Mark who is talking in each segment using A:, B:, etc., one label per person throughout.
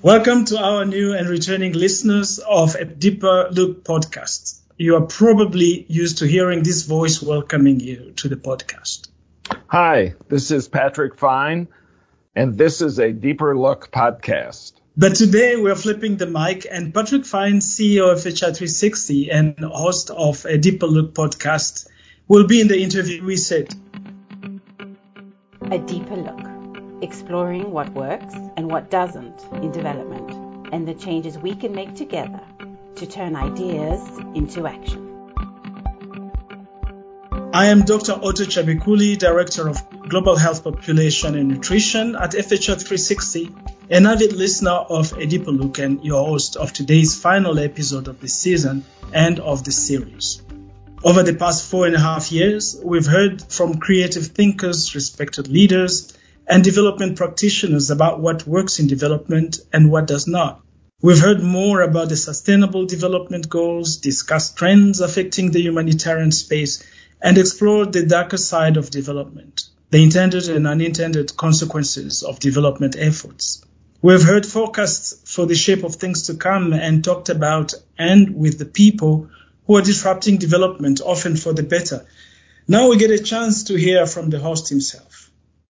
A: Welcome to our new and returning listeners of a Deeper Look podcast. You are probably used to hearing this voice welcoming you to the podcast.
B: Hi, this is Patrick Fine, and this is a Deeper Look podcast.
A: But today we're flipping the mic, and Patrick Fine, CEO of FHI 360 and host of a Deeper Look podcast, will be in the interview we said.
C: A Deeper Look, exploring what works and what doesn't in development, and the changes we can make together to turn ideas into action.
A: I am Dr. Otto Chabikuli, Director of Global Health Population and Nutrition at FHI 360 an avid listener of Deeper and your host of today's final episode of the season and of the series. Over the past four and a half years, we've heard from creative thinkers, respected leaders, and development practitioners about what works in development and what does not. We've heard more about the sustainable development goals, discussed trends affecting the humanitarian space, and explored the darker side of development, the intended and unintended consequences of development efforts. We've heard forecasts for the shape of things to come and talked about and with the people who are disrupting development, often for the better. Now we get a chance to hear from the host himself.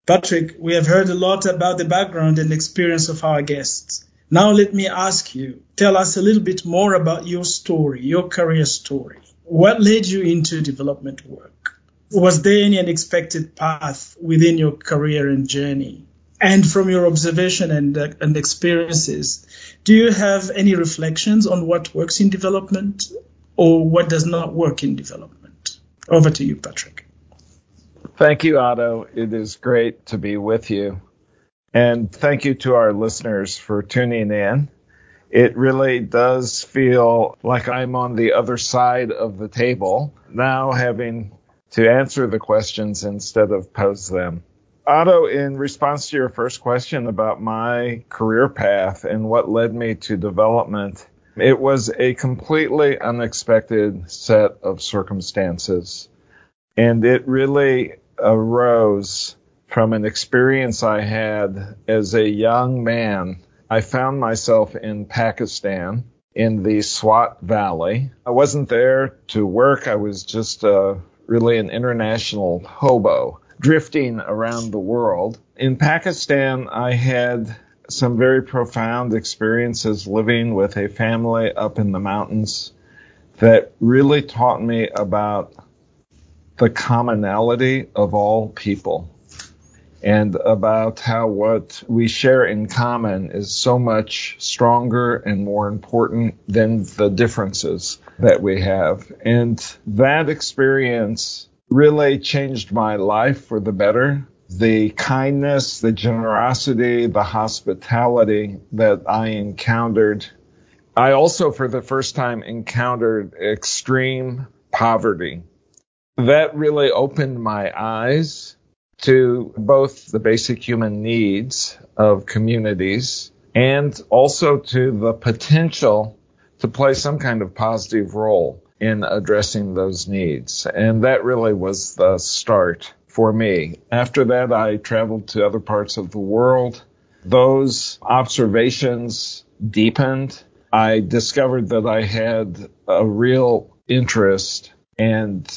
A: Patrick, we have heard a lot about the background and experience of our guests. Now let me ask you, tell us a little bit more about your story, your career story. What led you into development work? Was there any unexpected path within your career and journey? And from your observation and, uh, and experiences, do you have any reflections on what works in development or what does not work in development? Over to you, Patrick.
B: Thank you, Otto. It is great to be with you. And thank you to our listeners for tuning in. It really does feel like I'm on the other side of the table now having to answer the questions instead of pose them. Otto, in response to your first question about my career path and what led me to development, it was a completely unexpected set of circumstances. And it really arose from an experience I had as a young man. I found myself in Pakistan in the Swat Valley. I wasn't there to work. I was just uh, really an international hobo drifting around the world. In Pakistan, I had some very profound experiences living with a family up in the mountains that really taught me about the commonality of all people and about how what we share in common is so much stronger and more important than the differences that we have. And that experience really changed my life for the better. The kindness, the generosity, the hospitality that I encountered. I also, for the first time, encountered extreme poverty. That really opened my eyes to both the basic human needs of communities and also to the potential to play some kind of positive role in addressing those needs. And that really was the start for me. After that, I traveled to other parts of the world. Those observations deepened. I discovered that I had a real interest and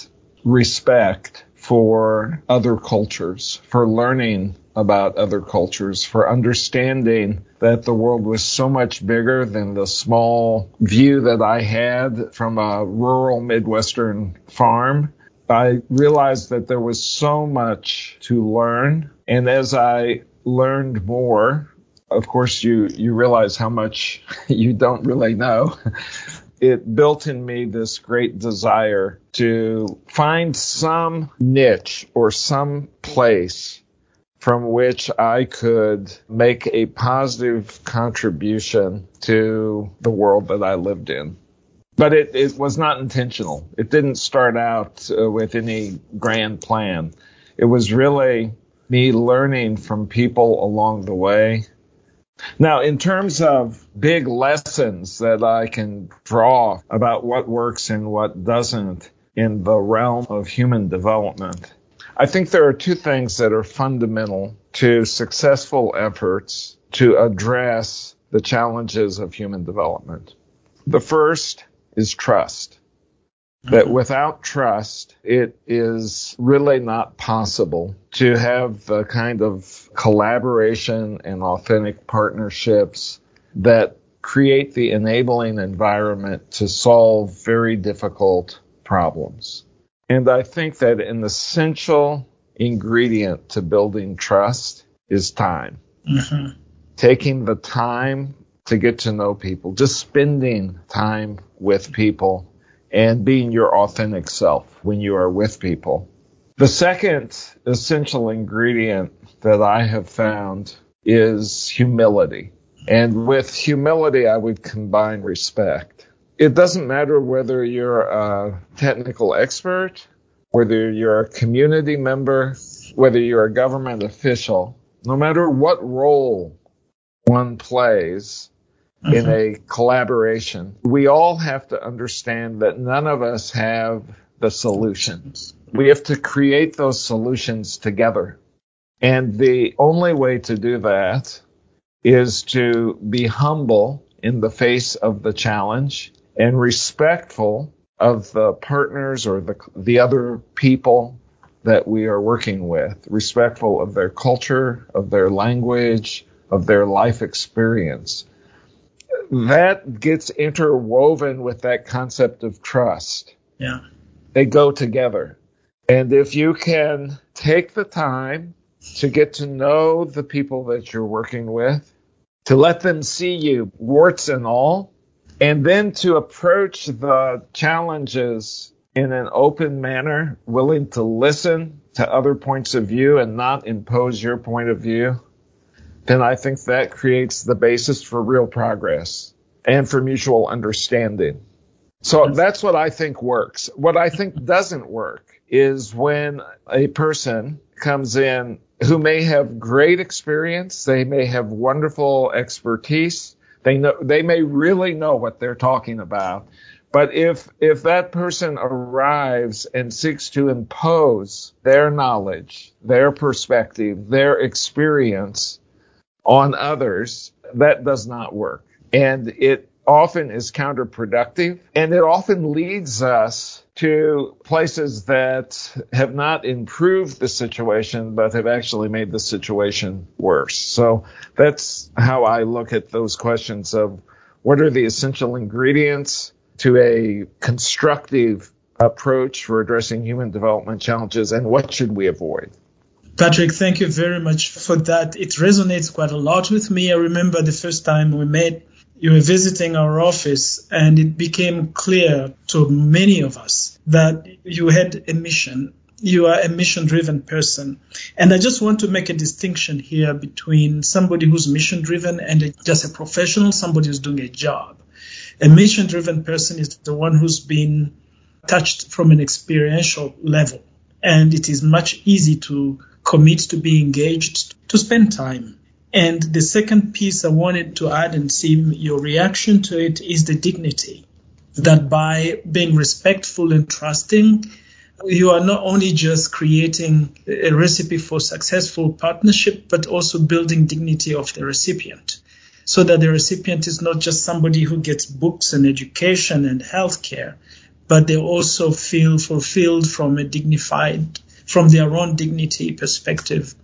B: respect for other cultures, for learning about other cultures, for understanding that the world was so much bigger than the small view that I had from a rural Midwestern farm. I realized that there was so much to learn. And as I learned more, of course, you, you realize how much you don't really know. It built in me this great desire to find some niche or some place from which I could make a positive contribution to the world that I lived in. But it, it was not intentional. It didn't start out uh, with any grand plan. It was really me learning from people along the way. Now, in terms of big lessons that I can draw about what works and what doesn't in the realm of human development, I think there are two things that are fundamental to successful efforts to address the challenges of human development. The first is trust. That mm-hmm. without trust, it is really not possible to have the kind of collaboration and authentic partnerships that create the enabling environment to solve very difficult problems. And I think that an essential ingredient to building trust is time. Mm-hmm. Taking the time to get to know people, just spending time with people and being your authentic self when you are with people. The second essential ingredient that I have found is humility. And with humility, I would combine respect. It doesn't matter whether you're a technical expert, whether you're a community member, whether you're a government official, no matter what role one plays mm-hmm. in a collaboration, we all have to understand that none of us have the solutions. We have to create those solutions together. And the only way to do that is to be humble in the face of the challenge and respectful of the partners or the, the other people that we are working with, respectful of their culture, of their language, of their life experience. That gets interwoven with that concept of trust.
A: Yeah.
B: They go together. And if you can take the time to get to know the people that you're working with, to let them see you, warts and all, and then to approach the challenges in an open manner, willing to listen to other points of view and not impose your point of view, then I think that creates the basis for real progress and for mutual understanding. So that's what I think works. What I think doesn't work is when a person comes in who may have great experience, they may have wonderful expertise, they know they may really know what they're talking about. But if if that person arrives and seeks to impose their knowledge, their perspective, their experience on others, that does not work. And it often is counterproductive and it often leads us to places that have not improved the situation but have actually made the situation worse. So that's how I look at those questions of what are the essential ingredients to a constructive approach for addressing human development challenges and what should we avoid?
A: Patrick, thank you very much for that. It resonates quite a lot with me. I remember the first time we met you were visiting our office and it became clear to many of us that you had a mission. You are a mission driven person. And I just want to make a distinction here between somebody who's mission driven and just a professional, somebody who's doing a job. A mission driven person is the one who's been touched from an experiential level. And it is much easy to commit to be engaged, to spend time. And the second piece I wanted to add and see your reaction to it is the dignity. That by being respectful and trusting, you are not only just creating a recipe for successful partnership, but also building dignity of the recipient. So that the recipient is not just somebody who gets books and education and healthcare, but they also feel fulfilled from a dignified, from their own dignity perspective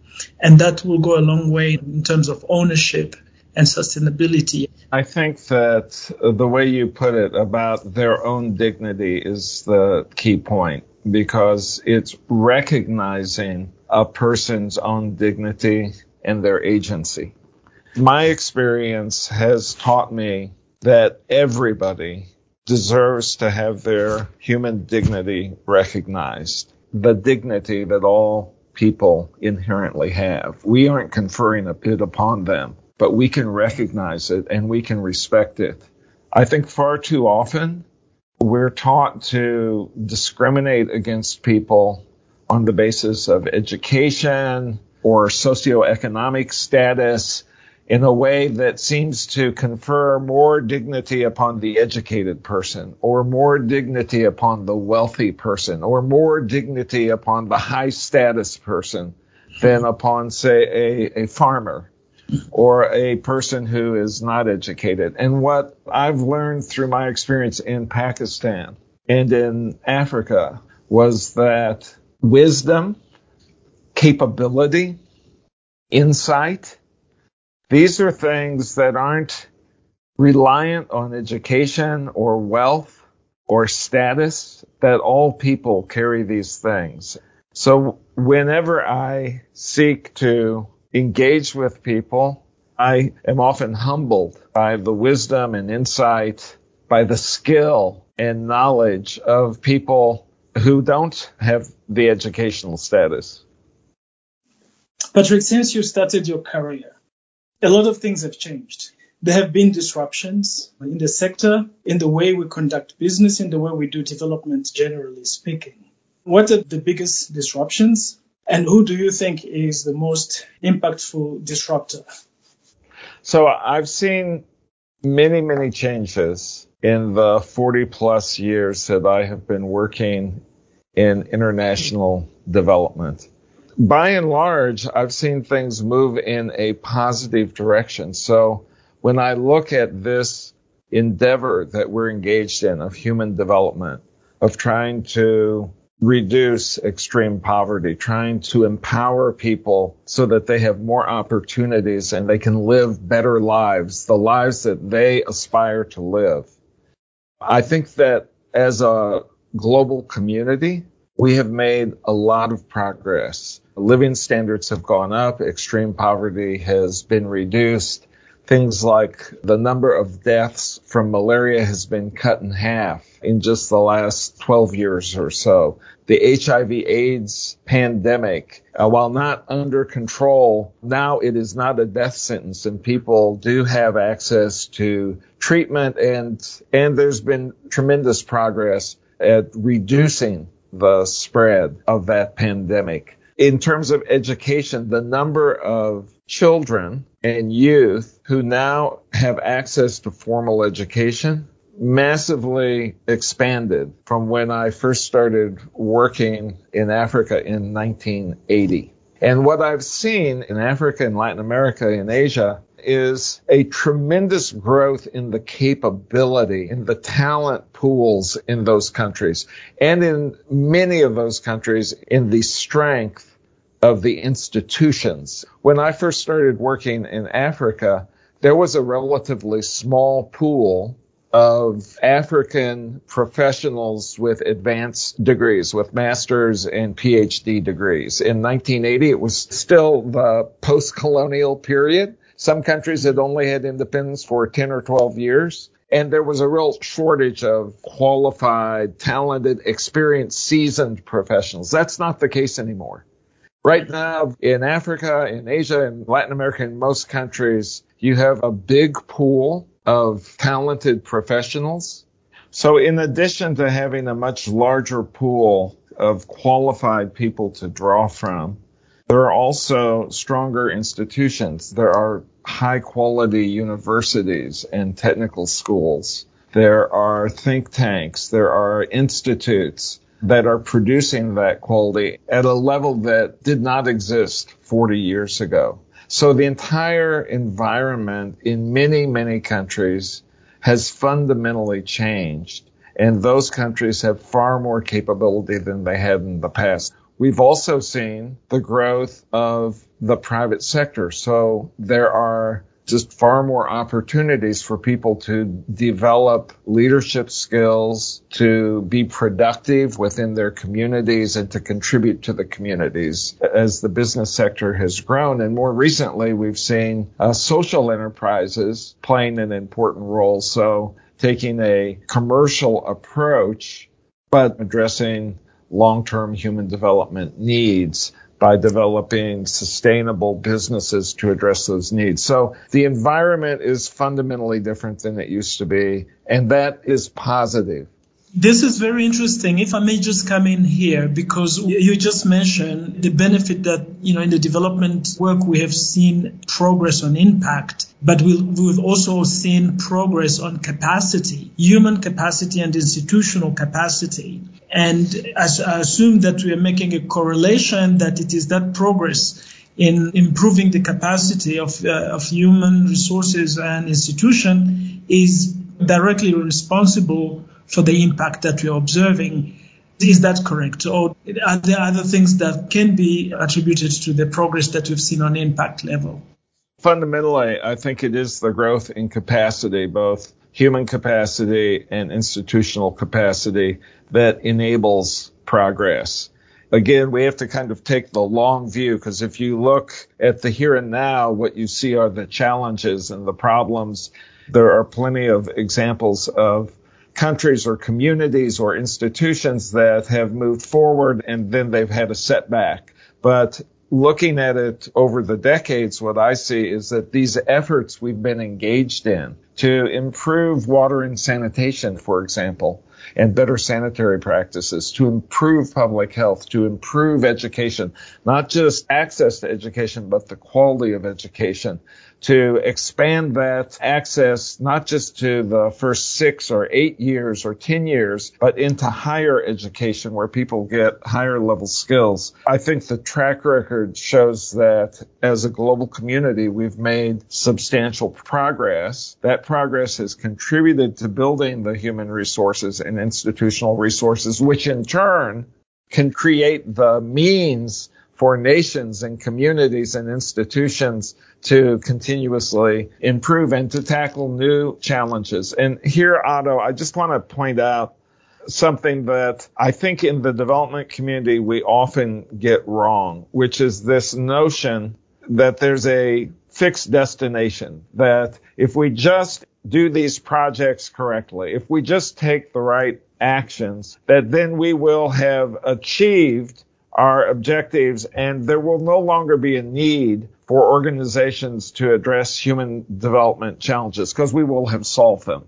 A: and that will go a long way in terms of ownership and sustainability.
B: I think that the way you put it about their own dignity is the key point because it's recognizing a person's own dignity and their agency. My experience has taught me that everybody deserves to have their human dignity recognized. The dignity that all people inherently have. We aren't conferring it upon them, but we can recognize it and we can respect it. I think far too often we're taught to discriminate against people on the basis of education or socioeconomic status in a way that seems to confer more dignity upon the educated person or more dignity upon the wealthy person or more dignity upon the high status person than upon, say, a, a farmer or a person who is not educated. And what I've learned through my experience in Pakistan and in Africa was that wisdom, capability, insight, these are things that aren't reliant on education or wealth or status, that all people carry these things. So whenever I seek to engage with people, I am often humbled by the wisdom and insight, by the skill and knowledge of people who don't have the educational status.
A: Patrick, since you started your career, a lot of things have changed. There have been disruptions in the sector, in the way we conduct business, in the way we do development, generally speaking. What are the biggest disruptions? And who do you think is the most impactful disruptor?
B: So I've seen many, many changes in the 40 plus years that I have been working in international development. By and large, I've seen things move in a positive direction. So when I look at this endeavor that we're engaged in of human development, of trying to reduce extreme poverty, trying to empower people so that they have more opportunities and they can live better lives, the lives that they aspire to live. I think that as a global community, we have made a lot of progress. Living standards have gone up, extreme poverty has been reduced, Things like the number of deaths from malaria has been cut in half in just the last 12 years or so. The HIV AIDS pandemic, uh, while not under control, now it is not a death sentence and people do have access to treatment and, and there's been tremendous progress at reducing the spread of that pandemic. In terms of education, the number of children and youth who now have access to formal education massively expanded from when I first started working in Africa in 1980. And what I've seen in Africa and Latin America and Asia is a tremendous growth in the capability, in the talent pools in those countries, and in many of those countries in the strength of the institutions. When I first started working in Africa, there was a relatively small pool of African professionals with advanced degrees, with master's and PhD degrees. In 1980, it was still the post-colonial period. Some countries had only had independence for 10 or 12 years. And there was a real shortage of qualified, talented, experienced, seasoned professionals. That's not the case anymore. Right now in Africa, in Asia, in Latin America, in most countries, you have a big pool of talented professionals. So in addition to having a much larger pool of qualified people to draw from, there are also stronger institutions. There are high quality universities and technical schools. There are think tanks. There are institutes that are producing that quality at a level that did not exist 40 years ago. So the entire environment in many, many countries has fundamentally changed. And those countries have far more capability than they had in the past. We've also seen the growth of the private sector. So there are just far more opportunities for people to develop leadership skills, to be productive within their communities and to contribute to the communities as the business sector has grown. And more recently, we've seen uh, social enterprises playing an important role. So taking a commercial approach, but addressing long-term human development needs by developing sustainable businesses to address those needs. So the environment is fundamentally different than it used to be, and that is positive.
A: This is very interesting. If I may just come in here, because you just mentioned the benefit that, you know, in the development work, we have seen progress on impact, but we've also seen progress on capacity, human capacity and institutional capacity. And I assume that we are making a correlation that it is that progress in improving the capacity of, uh, of human resources and institution is directly responsible for the impact that we're observing. Is that correct? Or are there other things that can be attributed to the progress that we've seen on impact level?
B: Fundamentally, I think it is the growth in capacity, both human capacity and institutional capacity, that enables progress. Again, we have to kind of take the long view because if you look at the here and now, what you see are the challenges and the problems. There are plenty of examples of countries or communities or institutions that have moved forward and then they've had a setback. But looking at it over the decades, what I see is that these efforts we've been engaged in to improve water and sanitation, for example, and better sanitary practices, to improve public health, to improve education, not just access to education, but the quality of education, to expand that access not just to the first six or eight years or 10 years, but into higher education where people get higher level skills. I think the track record shows that as a global community, we've made substantial progress. That progress has contributed to building the human resources and institutional resources, which in turn can create the means for nations and communities and institutions to continuously improve and to tackle new challenges. And here, Otto, I just want to point out something that I think in the development community we often get wrong, which is this notion that there's a fixed destination, that if we just do these projects correctly, if we just take the right actions, that then we will have achieved our objectives and there will no longer be a need for organizations to address human development challenges because we will have solved them.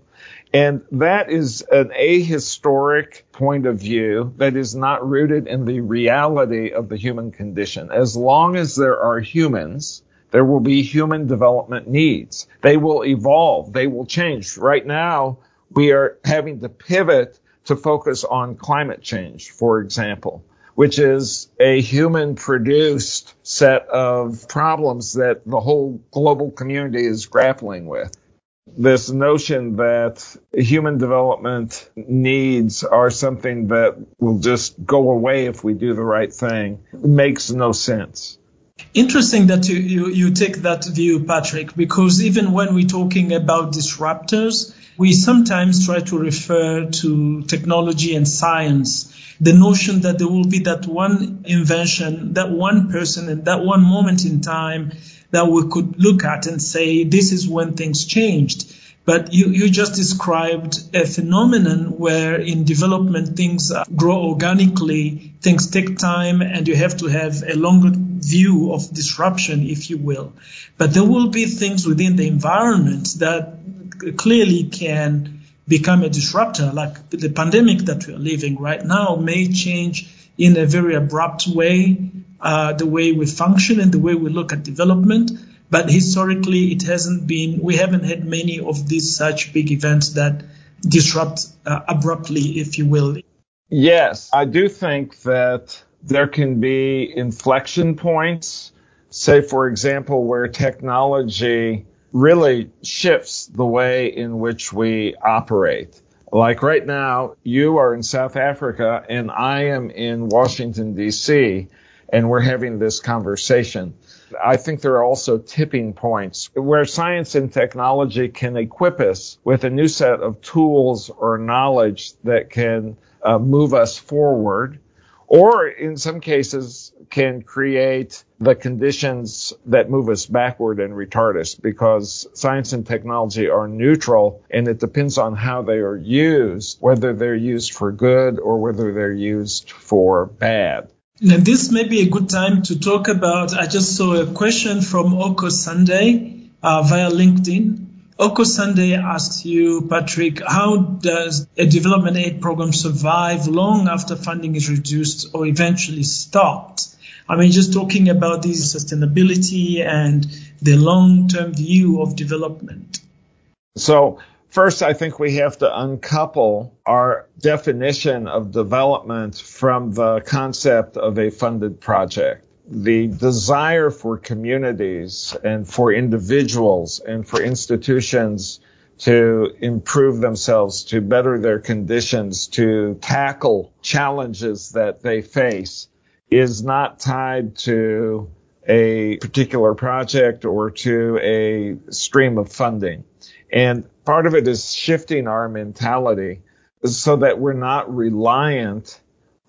B: And that is an ahistoric point of view that is not rooted in the reality of the human condition. As long as there are humans, there will be human development needs. They will evolve. They will change. Right now, we are having to pivot to focus on climate change, for example which is a human produced set of problems that the whole global community is grappling with. This notion that human development needs are something that will just go away if we do the right thing makes no sense.
A: Interesting that you, you, you take that view, Patrick, because even when we're talking about disruptors, we sometimes try to refer to technology and science the notion that there will be that one invention, that one person, and that one moment in time that we could look at and say, this is when things changed. But you, you just described a phenomenon where in development things grow organically, things take time, and you have to have a longer view of disruption, if you will. But there will be things within the environment that clearly can become a disruptor, like the pandemic that we're living right now may change in a very abrupt way uh, the way we function and the way we look at development. But historically, it hasn't been, we haven't had many of these such big events that disrupt uh, abruptly, if you will.
B: Yes, I do think that there can be inflection points, say, for example, where technology really shifts the way in which we operate. Like right now, you are in South Africa and I am in Washington DC and we're having this conversation. I think there are also tipping points where science and technology can equip us with a new set of tools or knowledge that can uh, move us forward or in some cases can create the conditions that move us backward and retard us because science and technology are neutral and it depends on how they are used, whether they're used for good or whether they're used for bad.
A: Now, this may be a good time to talk about. I just saw a question from Oko Sunday uh, via LinkedIn. Oko Sunday asks you, Patrick, how does a development aid program survive long after funding is reduced or eventually stopped? I mean, just talking about this sustainability and the long term view of development.
B: So, first, I think we have to uncouple our definition of development from the concept of a funded project the desire for communities and for individuals and for institutions to improve themselves, to better their conditions, to tackle challenges that they face is not tied to a particular project or to a stream of funding. And part of it is shifting our mentality so that we're not reliant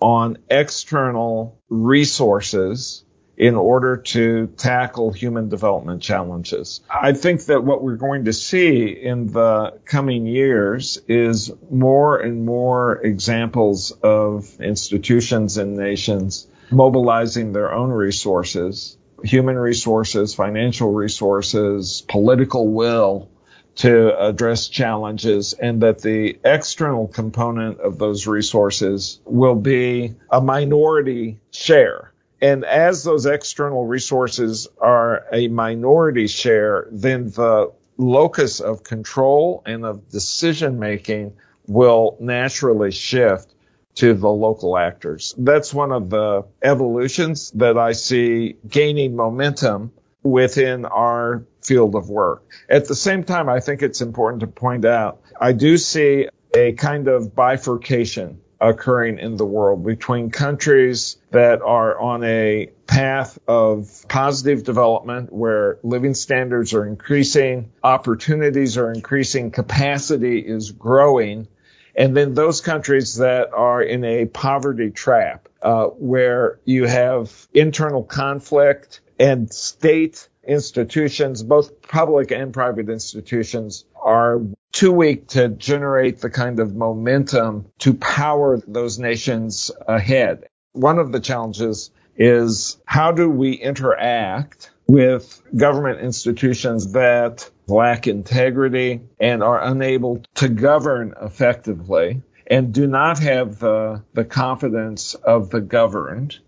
B: on external resources in order to tackle human development challenges. I think that what we're going to see in the coming years is more and more examples of institutions and nations mobilizing their own resources, human resources, financial resources, political will to address challenges and that the external component of those resources will be a minority share. And as those external resources are a minority share, then the locus of control and of decision making will naturally shift to the local actors. That's one of the evolutions that I see gaining momentum within our field of work. At the same time, I think it's important to point out, I do see a kind of bifurcation occurring in the world between countries that are on a path of positive development where living standards are increasing, opportunities are increasing, capacity is growing, and then those countries that are in a poverty trap, uh, where you have internal conflict and state institutions, both public and private institutions, are too weak to generate the kind of momentum to power those nations ahead. One of the challenges is how do we interact with government institutions that lack integrity and are unable to govern effectively and do not have the, the confidence of the governed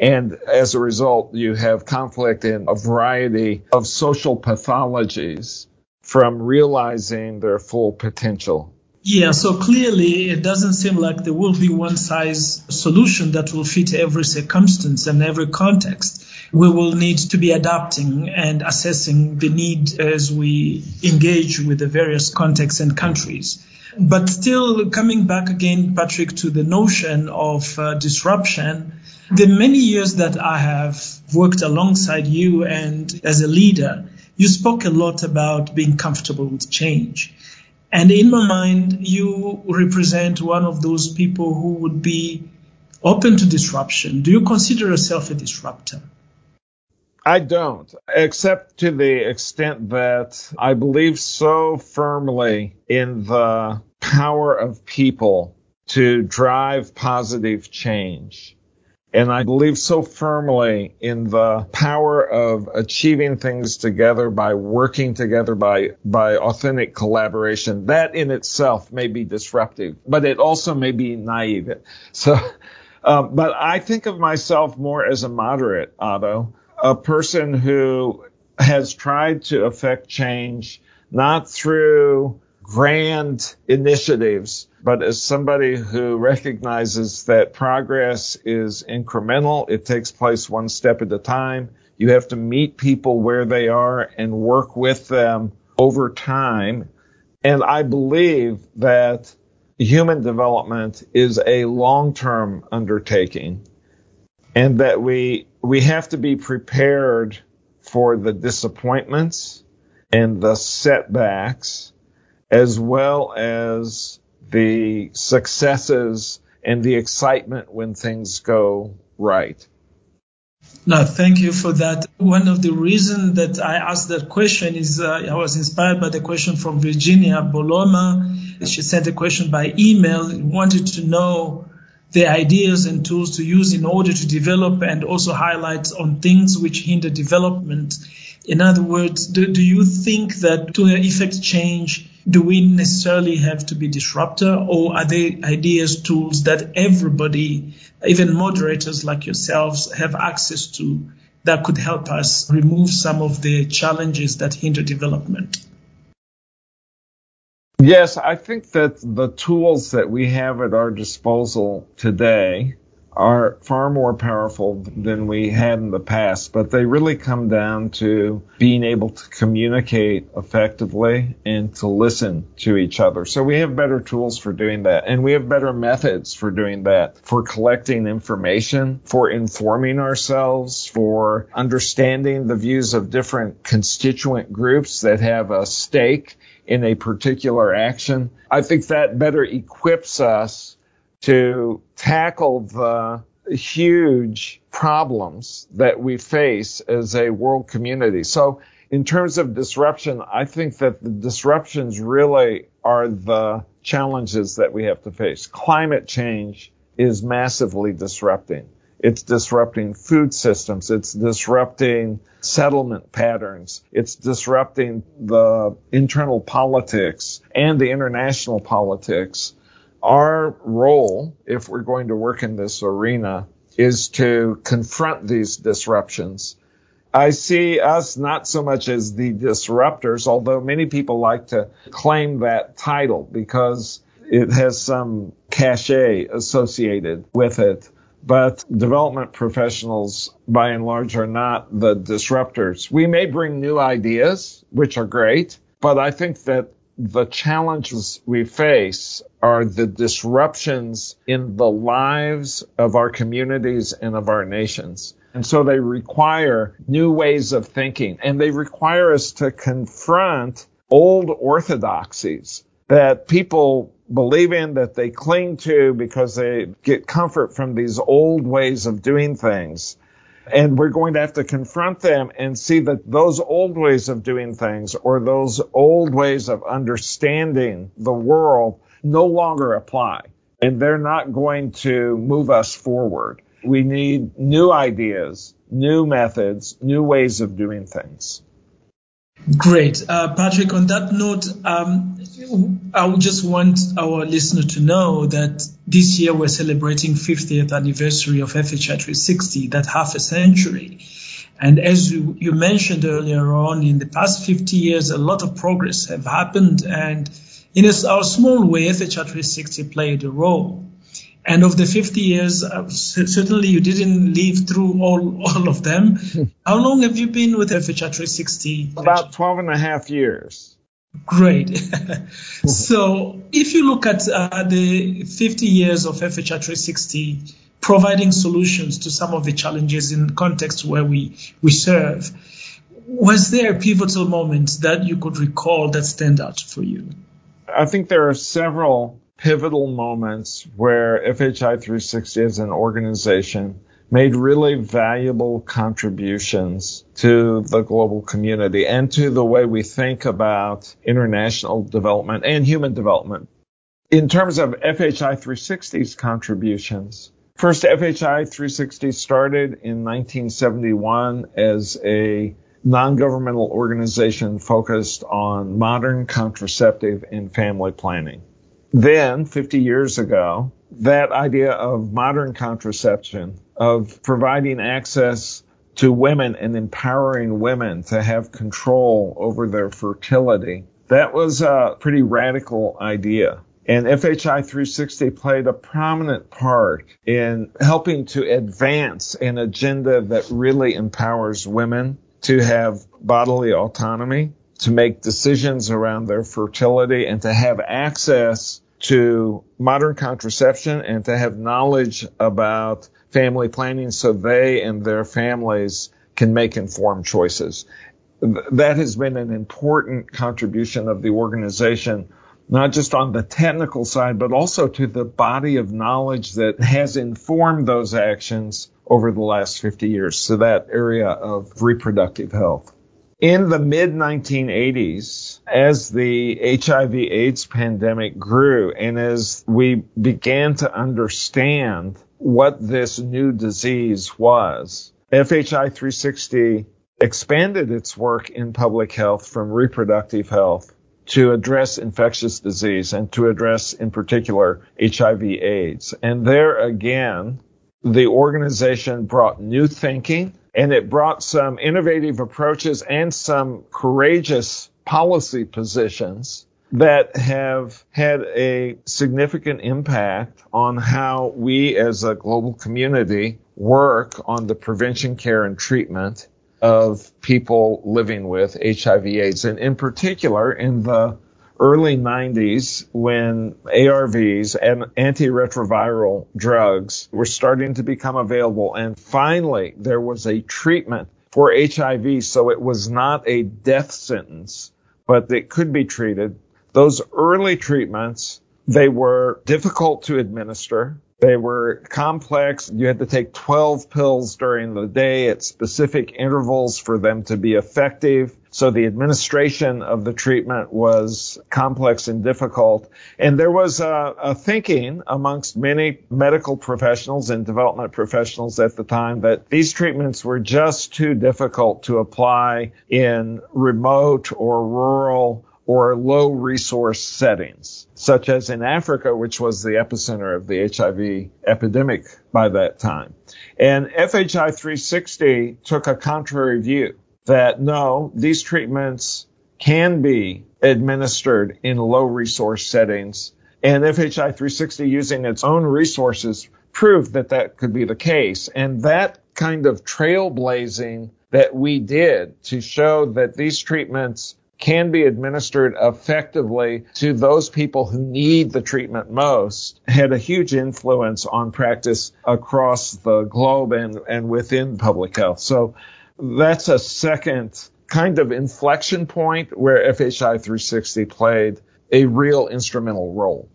B: and as a result, you have conflict in a variety of social pathologies from realizing their full potential.
A: Yeah, so clearly it doesn't seem like there will be one size solution that will fit every circumstance and every context. We will need to be adapting and assessing the need as we engage with the various contexts and countries. But still coming back again, Patrick, to the notion of uh, disruption, the many years that I have worked alongside you and as a leader, you spoke a lot about being comfortable with change. And in my mind, you represent one of those people who would be open to disruption. Do you consider yourself a disruptor?
B: I don't, except to the extent that I believe so firmly in the power of people to drive positive change. And I believe so firmly in the power of achieving things together by working together by, by authentic collaboration. That in itself may be disruptive, but it also may be naive. So, um, but I think of myself more as a moderate, Otto, a person who has tried to affect change not through grand initiatives, but as somebody who recognizes that progress is incremental, it takes place one step at a time. You have to meet people where they are and work with them over time. And I believe that human development is a long-term undertaking and that we, we have to be prepared for the disappointments and the setbacks as well as the successes and the excitement when things go right.
A: No, thank you for that. One of the reasons that I asked that question is uh, I was inspired by the question from Virginia Boloma. She sent a question by email, wanted to know the ideas and tools to use in order to develop and also highlight on things which hinder development. In other words, do, do you think that to effect change, do we necessarily have to be disruptor or are there ideas, tools that everybody, even moderators like yourselves, have access to that could help us remove some of the challenges that hinder development?
B: Yes, I think that the tools that we have at our disposal today are far more powerful than we had in the past, but they really come down to being able to communicate effectively and to listen to each other. So we have better tools for doing that and we have better methods for doing that, for collecting information, for informing ourselves, for understanding the views of different constituent groups that have a stake in a particular action. I think that better equips us to tackle the huge problems that we face as a world community. So in terms of disruption, I think that the disruptions really are the challenges that we have to face. Climate change is massively disrupting. It's disrupting food systems. It's disrupting settlement patterns. It's disrupting the internal politics and the international politics our role, if we're going to work in this arena, is to confront these disruptions. I see us not so much as the disruptors, although many people like to claim that title because it has some cachet associated with it. But development professionals, by and large, are not the disruptors. We may bring new ideas, which are great, but I think that the challenges we face are the disruptions in the lives of our communities and of our nations. And so they require new ways of thinking and they require us to confront old orthodoxies that people believe in, that they cling to because they get comfort from these old ways of doing things. And we're going to have to confront them and see that those old ways of doing things or those old ways of understanding the world no longer apply. And they're not going to move us forward. We need new ideas, new methods, new ways of doing things.
A: Great. Uh, Patrick, on that note, um, I would just want our listener to know that this year we're celebrating 50th anniversary of FHI 360, that half a century. And as you, you mentioned earlier on, in the past 50 years, a lot of progress have happened. And in a, our small way, FHI 360 played a role. And of the 50 years, uh, certainly you didn't live through all, all of them. How long have you been with FHI 360?
B: About 12 and a half years.
A: Great. so if you look at uh, the 50 years of FHI 360 providing solutions to some of the challenges in contexts where we, we serve, was there a pivotal moment that you could recall that stand out for you?
B: I think there are several pivotal moments where FHI 360 as an organization made really valuable contributions to the global community and to the way we think about international development and human development. In terms of FHI 360's contributions, first FHI 360 started in 1971 as a non-governmental organization focused on modern contraceptive and family planning. Then, 50 years ago, that idea of modern contraception, of providing access to women and empowering women to have control over their fertility, that was a pretty radical idea. And FHI 360 played a prominent part in helping to advance an agenda that really empowers women to have bodily autonomy to make decisions around their fertility and to have access to modern contraception and to have knowledge about family planning so they and their families can make informed choices. That has been an important contribution of the organization, not just on the technical side, but also to the body of knowledge that has informed those actions over the last 50 years. So that area of reproductive health. In the mid 1980s, as the HIV AIDS pandemic grew and as we began to understand what this new disease was, FHI 360 expanded its work in public health from reproductive health to address infectious disease and to address in particular HIV AIDS. And there again, the organization brought new thinking and it brought some innovative approaches and some courageous policy positions that have had a significant impact on how we as a global community work on the prevention, care, and treatment of people living with HIV AIDS. And in particular, in the early 90s when ARVs and antiretroviral drugs were starting to become available. And finally, there was a treatment for HIV. So it was not a death sentence, but it could be treated. Those early treatments, they were difficult to administer. They were complex. You had to take 12 pills during the day at specific intervals for them to be effective. So the administration of the treatment was complex and difficult. And there was a, a, thinking amongst many medical professionals and development professionals at the time that these treatments were just too difficult to apply in remote or rural or low resource settings, such as in Africa, which was the epicenter of the HIV epidemic by that time. And FHI 360 took a contrary view that no, these treatments can be administered in low resource settings. And FHI 360 using its own resources proved that that could be the case. And that kind of trailblazing that we did to show that these treatments can be administered effectively to those people who need the treatment most had a huge influence on practice across the globe and, and within public health. So that's a second kind of inflection point where FHI 360 played a real instrumental role.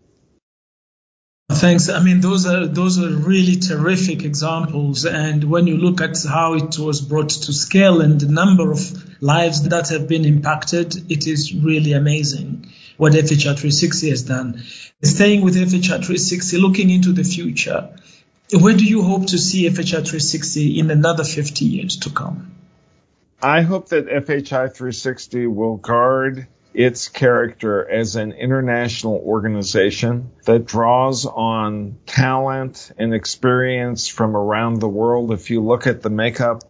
A: Thanks. I mean, those are those are really terrific examples. And when you look at how it was brought to scale and the number of lives that have been impacted, it is really amazing what FHI 360 has done. Staying with FHI 360, looking into the future, where do you hope to see FHI 360 in another 50 years to come?
B: I hope that FHI 360 will guard its character as an international organization that draws on talent and experience from around the world. If you look at the makeup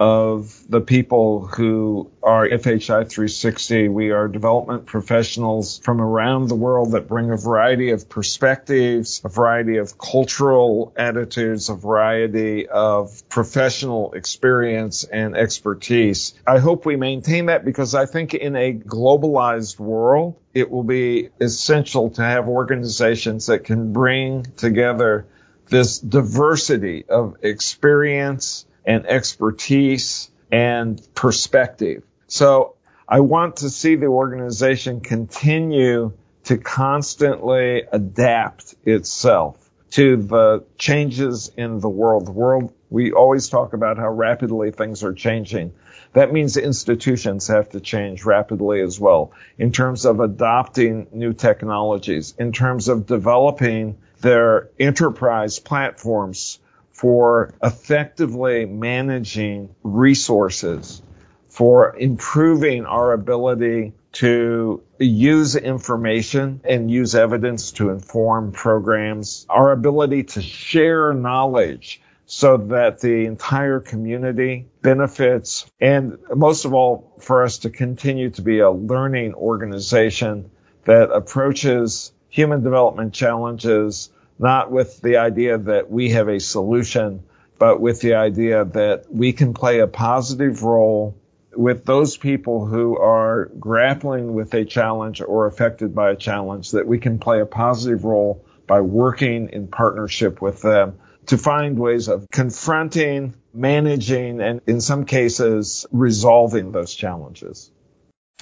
B: of the people who are FHI 360. We are development professionals from around the world that bring a variety of perspectives, a variety of cultural attitudes, a variety of professional experience and expertise. I hope we maintain that because I think in a globalized world, it will be essential to have organizations that can bring together this diversity of experience and expertise and perspective. So I want to see the organization continue to constantly adapt itself to the changes in the world. The world, we always talk about how rapidly things are changing. That means institutions have to change rapidly as well in terms of adopting new technologies, in terms of developing their enterprise platforms for effectively managing resources, for improving our ability to use information and use evidence to inform programs, our ability to share knowledge so that the entire community benefits, and most of all, for us to continue to be a learning organization that approaches human development challenges not with the idea that we have a solution, but with the idea that we can play a positive role with those people who are grappling with a challenge or affected by a challenge, that we can play a positive role by working in partnership with them to find ways of confronting, managing, and in some cases, resolving those challenges.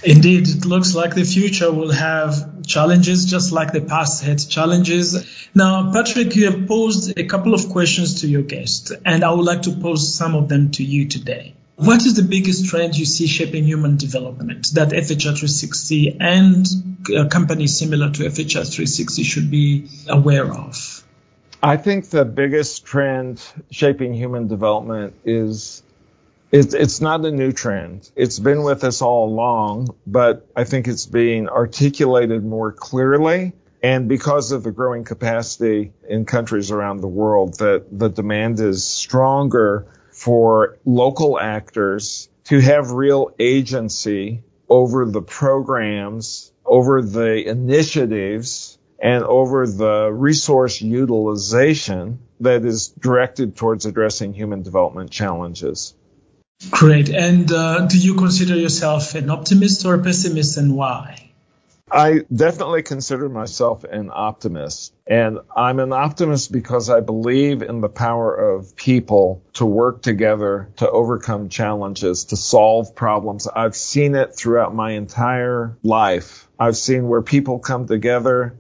A: Indeed, it looks like the future will have challenges just like the past had challenges. Now, Patrick, you have posed a couple of questions to your guest, and I would like to pose some of them to you today. What is the biggest trend you see shaping human development that FHI 360 and uh, companies similar to FHI 360 should be aware of?
B: I think the biggest trend shaping human development is it's, it's not a new trend. It's been with us all along, but I think it's being articulated more clearly. And because of the growing capacity in countries around the world, that the demand is stronger for local actors to have real agency over the programs over the initiatives and over the resource utilization that is directed towards addressing human development challenges.
A: Great. And uh, do you consider yourself an optimist or a pessimist and why?
B: I definitely consider myself an optimist. And I'm an optimist because I believe in the power of people to work together to overcome challenges, to solve problems. I've seen it throughout my entire life. I've seen where people come together,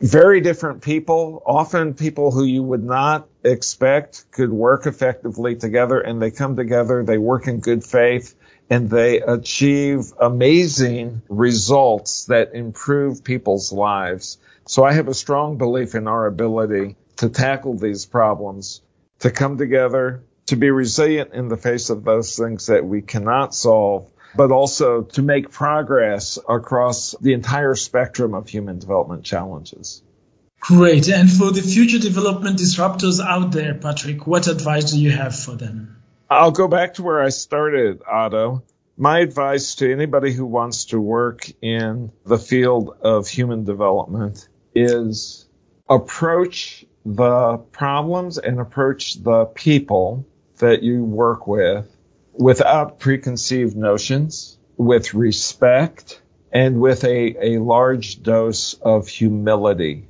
B: very different people, often people who you would not expect could work effectively together and they come together, they work in good faith and they achieve amazing results that improve people's lives. So I have a strong belief in our ability to tackle these problems, to come together, to be resilient in the face of those things that we cannot solve, but also to make progress across the entire spectrum of human development challenges.
A: Great. And for the future development disruptors out there, Patrick, what advice do you have for them?
B: I'll go back to where I started, Otto. My advice to anybody who wants to work in the field of human development is approach the problems and approach the people that you work with without preconceived notions, with respect, and with a, a large dose of humility.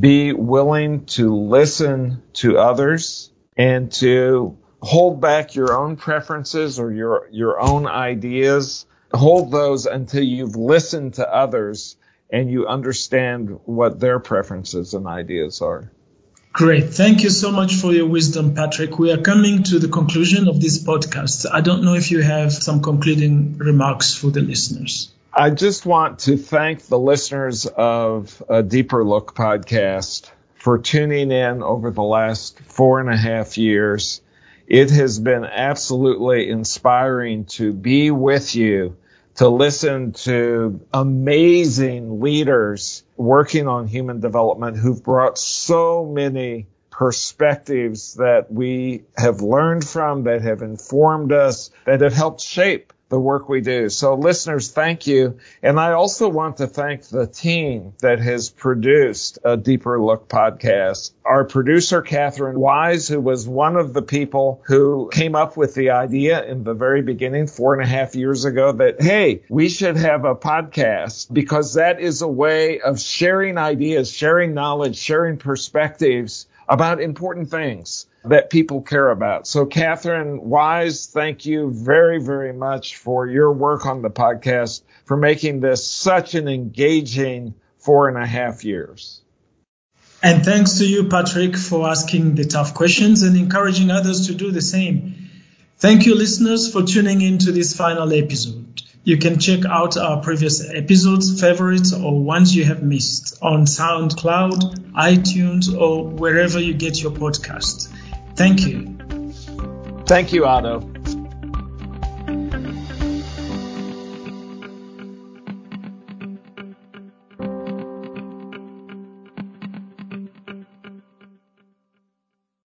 B: Be willing to listen to others and to hold back your own preferences or your, your own ideas. Hold those until you've listened to others and you understand what their preferences and ideas are.
A: Great. Thank you so much for your wisdom, Patrick. We are coming to the conclusion of this podcast. I don't know if you have some concluding remarks for the listeners.
B: I just want to thank the listeners of a Deeper Look podcast for tuning in over the last four and a half years it has been absolutely inspiring to be with you, to listen to amazing leaders working on human development who've brought so many perspectives that we have learned from, that have informed us, that have helped shape the work we do. So listeners, thank you. And I also want to thank the team that has produced a Deeper Look podcast. Our producer, Catherine Wise, who was one of the people who came up with the idea in the very beginning, four and a half years ago, that, hey, we should have a podcast because that is a way of sharing ideas, sharing knowledge, sharing perspectives about important things that people care about. So, Catherine Wise, thank you very, very much for your work on the podcast, for making this such an engaging four and a half years.
A: And thanks to you, Patrick, for asking the tough questions and encouraging others to do the same. Thank you, listeners, for tuning in to this final episode. You can check out our previous episodes, favorites, or ones you have missed on SoundCloud, iTunes, or wherever you get your podcast. Thank you.
B: Thank you, Otto.